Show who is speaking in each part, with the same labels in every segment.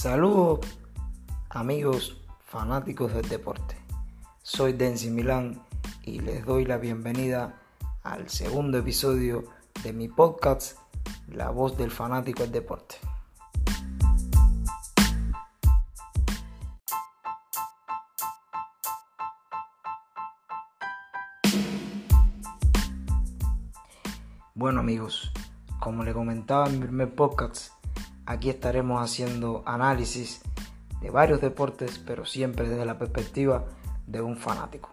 Speaker 1: Saludos amigos fanáticos del deporte. Soy Denzi Milán y les doy la bienvenida al segundo episodio de mi podcast La voz del fanático del deporte. Bueno amigos, como le comentaba en mi primer podcast, aquí estaremos haciendo análisis de varios deportes, pero siempre desde la perspectiva de un fanático.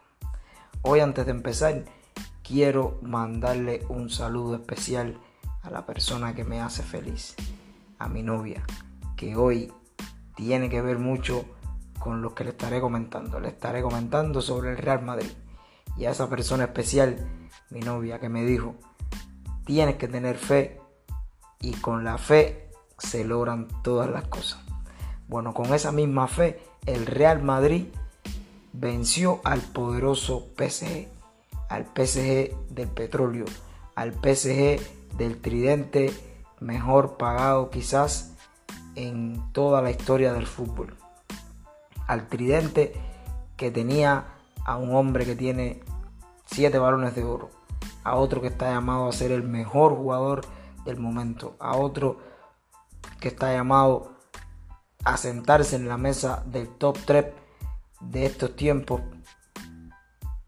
Speaker 1: Hoy antes de empezar, quiero mandarle un saludo especial a la persona que me hace feliz, a mi novia, que hoy tiene que ver mucho con lo que le estaré comentando. Le estaré comentando sobre el Real Madrid. Y a esa persona especial, mi novia, que me dijo, tienes que tener fe y con la fe se logran todas las cosas. Bueno, con esa misma fe, el Real Madrid venció al poderoso PSG, al PSG del petróleo, al PSG del tridente mejor pagado quizás en toda la historia del fútbol. Al tridente que tenía a un hombre que tiene siete balones de oro, a otro que está llamado a ser el mejor jugador del momento, a otro que está llamado a sentarse en la mesa del top 3 de estos tiempos.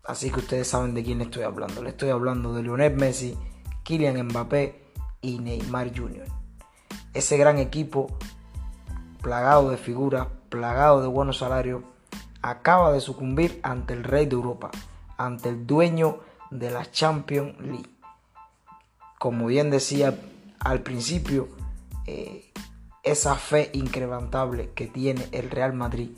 Speaker 1: Así que ustedes saben de quién estoy hablando. Le estoy hablando de Lionel Messi, Kylian Mbappé y Neymar Jr. Ese gran equipo, plagado de figuras, plagado de buenos salarios, acaba de sucumbir ante el rey de Europa, ante el dueño de la Champions League. Como bien decía al principio, eh, esa fe incrementable que tiene el Real Madrid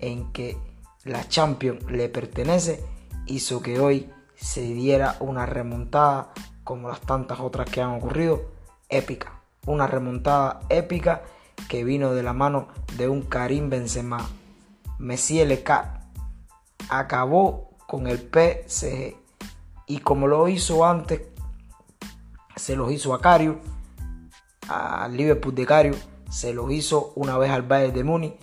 Speaker 1: en que la Champions le pertenece hizo que hoy se diera una remontada como las tantas otras que han ocurrido, épica. Una remontada épica que vino de la mano de un Karim Benzema. Messi LK acabó con el PSG y como lo hizo antes, se lo hizo a Cario, al Liverpool de Cario, se lo hizo una vez al Bayern de Múnich,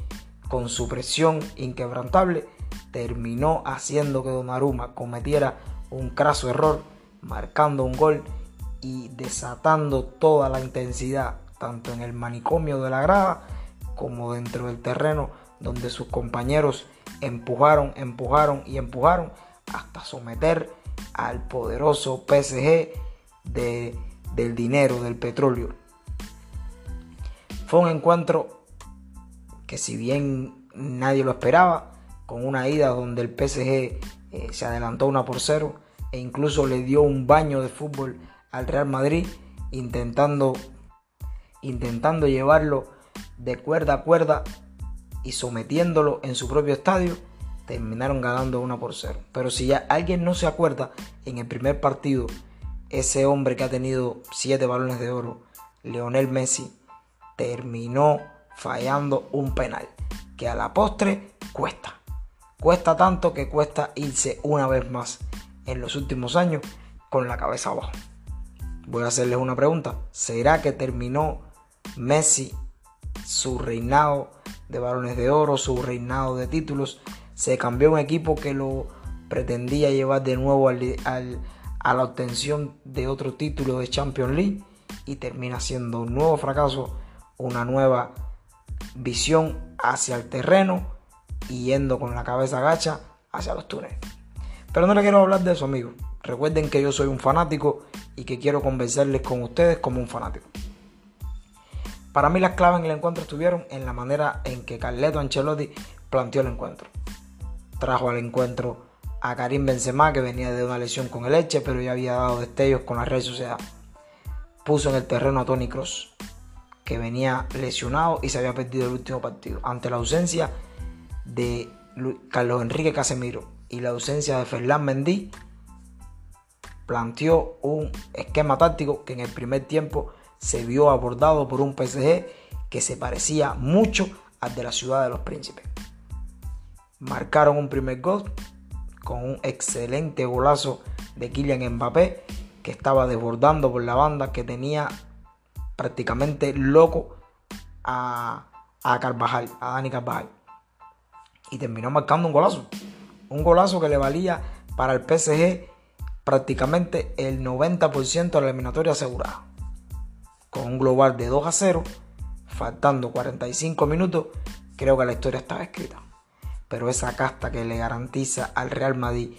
Speaker 1: con su presión inquebrantable, terminó haciendo que Donnarumma cometiera un craso error, marcando un gol y desatando toda la intensidad, tanto en el manicomio de la grada como dentro del terreno, donde sus compañeros empujaron, empujaron y empujaron hasta someter al poderoso PSG de, del dinero, del petróleo. Fue un encuentro que si bien nadie lo esperaba, con una ida donde el PSG eh, se adelantó una por cero e incluso le dio un baño de fútbol al Real Madrid intentando, intentando llevarlo de cuerda a cuerda y sometiéndolo en su propio estadio terminaron ganando 1 por 0. Pero si ya alguien no se acuerda, en el primer partido, ese hombre que ha tenido 7 balones de oro, Leonel Messi, terminó fallando un penal. Que a la postre cuesta. Cuesta tanto que cuesta irse una vez más en los últimos años con la cabeza abajo. Voy a hacerles una pregunta. ¿Será que terminó Messi su reinado de balones de oro, su reinado de títulos? se cambió un equipo que lo pretendía llevar de nuevo a la obtención de otro título de Champions League y termina siendo un nuevo fracaso, una nueva visión hacia el terreno y yendo con la cabeza gacha hacia los túneles. Pero no le quiero hablar de eso, amigos. Recuerden que yo soy un fanático y que quiero convencerles con ustedes como un fanático. Para mí las claves en el encuentro estuvieron en la manera en que Carleto Ancelotti planteó el encuentro trajo al encuentro a Karim Benzema, que venía de una lesión con el Eche, pero ya había dado destellos con la Real Sociedad. Puso en el terreno a Tony Cross, que venía lesionado y se había perdido el último partido. Ante la ausencia de Carlos Enrique Casemiro y la ausencia de Ferland Mendy, planteó un esquema táctico que en el primer tiempo se vio abordado por un PSG que se parecía mucho al de la ciudad de los príncipes marcaron un primer gol con un excelente golazo de Kylian Mbappé que estaba desbordando por la banda que tenía prácticamente loco a, a Carvajal, a Dani Carvajal. Y terminó marcando un golazo. Un golazo que le valía para el PSG prácticamente el 90% de la eliminatoria asegurada. Con un global de 2 a 0, faltando 45 minutos, creo que la historia estaba escrita. Pero esa casta que le garantiza al Real Madrid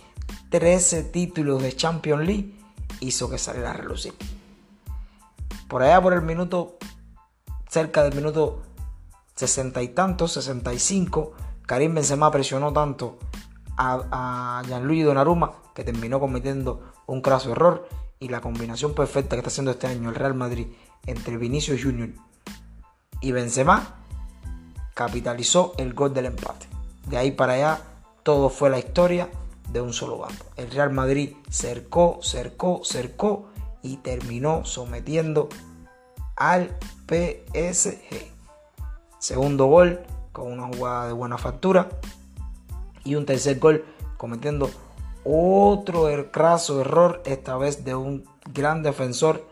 Speaker 1: 13 títulos de Champions League hizo que saliera a relucir. Por allá por el minuto, cerca del minuto 60 y tanto, 65, Karim Benzema presionó tanto a, a Gianluigi Donnarumma que terminó cometiendo un craso error y la combinación perfecta que está haciendo este año el Real Madrid entre Vinicius Junior y Benzema capitalizó el gol del empate. De ahí para allá todo fue la historia de un solo bando. El Real Madrid cercó, cercó, cercó y terminó sometiendo al PSG. Segundo gol con una jugada de buena factura y un tercer gol cometiendo otro craso error, esta vez de un gran defensor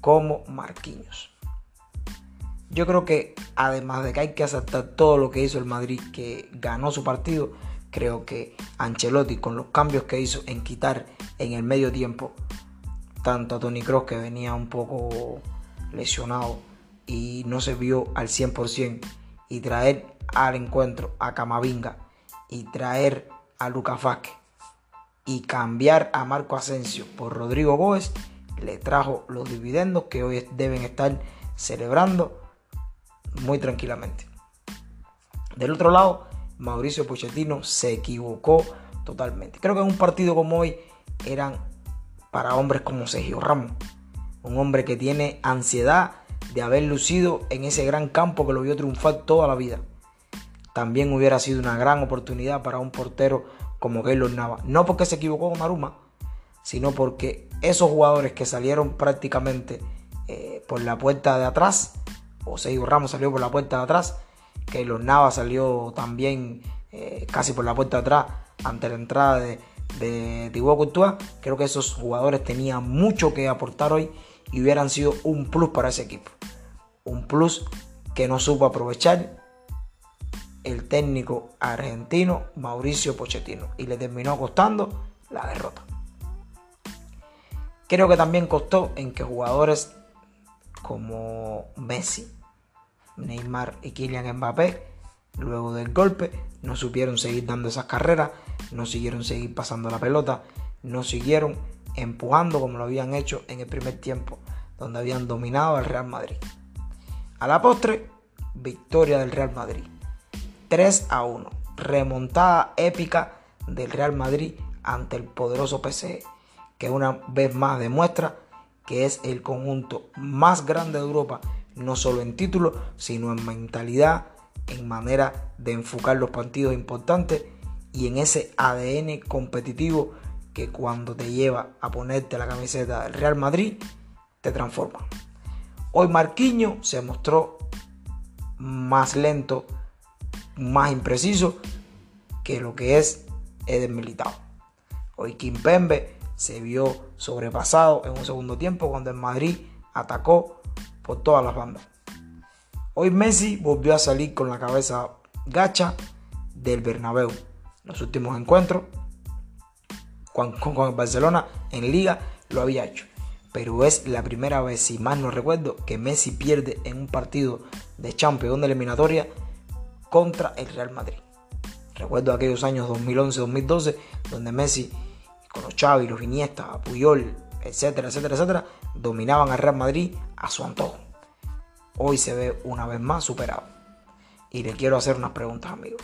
Speaker 1: como Marquinhos. Yo creo que además de que hay que aceptar todo lo que hizo el Madrid, que ganó su partido, creo que Ancelotti con los cambios que hizo en quitar en el medio tiempo tanto a Tony Kroos que venía un poco lesionado y no se vio al 100% y traer al encuentro a Camavinga y traer a Luca Faque y cambiar a Marco Asensio por Rodrigo Góez le trajo los dividendos que hoy deben estar celebrando muy tranquilamente. Del otro lado, Mauricio Pochettino se equivocó totalmente. Creo que en un partido como hoy eran para hombres como Sergio Ramos, un hombre que tiene ansiedad de haber lucido en ese gran campo que lo vio triunfar toda la vida. También hubiera sido una gran oportunidad para un portero como Keylor Nava. No porque se equivocó con Maruma, sino porque esos jugadores que salieron prácticamente eh, por la puerta de atrás, o Sergio Ramos salió por la puerta de atrás, Keylor Nava salió también eh, casi por la puerta de atrás ante la entrada de, de Thibaut Courtois. Creo que esos jugadores tenían mucho que aportar hoy y hubieran sido un plus para ese equipo. Un plus que no supo aprovechar el técnico argentino Mauricio Pochettino y le terminó costando la derrota. Creo que también costó en que jugadores como Messi, Neymar y Kylian Mbappé, luego del golpe, no supieron seguir dando esas carreras, no siguieron seguir pasando la pelota, no siguieron empujando como lo habían hecho en el primer tiempo, donde habían dominado al Real Madrid. A la postre, victoria del Real Madrid. 3 a 1. Remontada épica del Real Madrid ante el poderoso PSG, que una vez más demuestra que es el conjunto más grande de Europa, no solo en título, sino en mentalidad, en manera de enfocar los partidos importantes y en ese ADN competitivo que cuando te lleva a ponerte la camiseta del Real Madrid, te transforma. Hoy Marquinho se mostró más lento más impreciso que lo que es Eden Militao. Hoy Kimpembe se vio sobrepasado en un segundo tiempo cuando el Madrid atacó por todas las bandas. Hoy Messi volvió a salir con la cabeza gacha del Bernabéu. Los últimos encuentros con, con, el Barcelona en liga lo había hecho. Pero es la primera vez, si mal no recuerdo, que Messi pierde en un partido de Champions de eliminatoria contra el Real Madrid. Recuerdo aquellos años 2011-2012 donde Messi con los Xavi, los Iniesta, Puyol, etcétera, etcétera, etcétera, dominaban al Real Madrid a su antojo. Hoy se ve una vez más superado. Y le quiero hacer unas preguntas, amigos.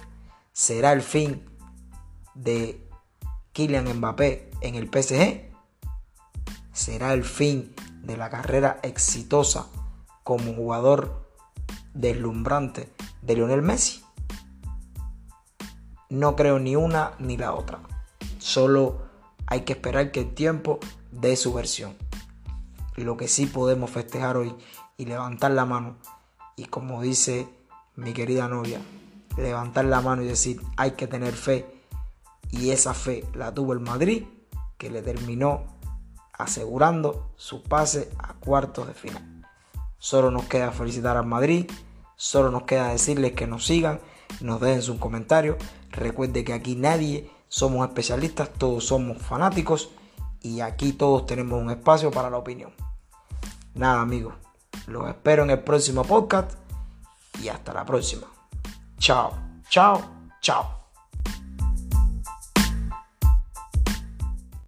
Speaker 1: ¿Será el fin de Kylian Mbappé en el PSG? ¿Será el fin de la carrera exitosa como jugador deslumbrante de Lionel Messi? No creo ni una ni la otra. Solo hay que esperar que el tiempo dé su versión. Lo que sí podemos festejar hoy y levantar la mano. Y como dice mi querida novia, levantar la mano y decir, hay que tener fe. Y esa fe la tuvo el Madrid, que le terminó asegurando su pase a cuartos de final. Solo nos queda felicitar al Madrid, solo nos queda decirles que nos sigan, nos dejen sus comentarios. Recuerde que aquí nadie somos especialistas, todos somos fanáticos y aquí todos tenemos un espacio para la opinión. Nada amigos, los espero en el próximo podcast y hasta la próxima. Chao, chao, chao.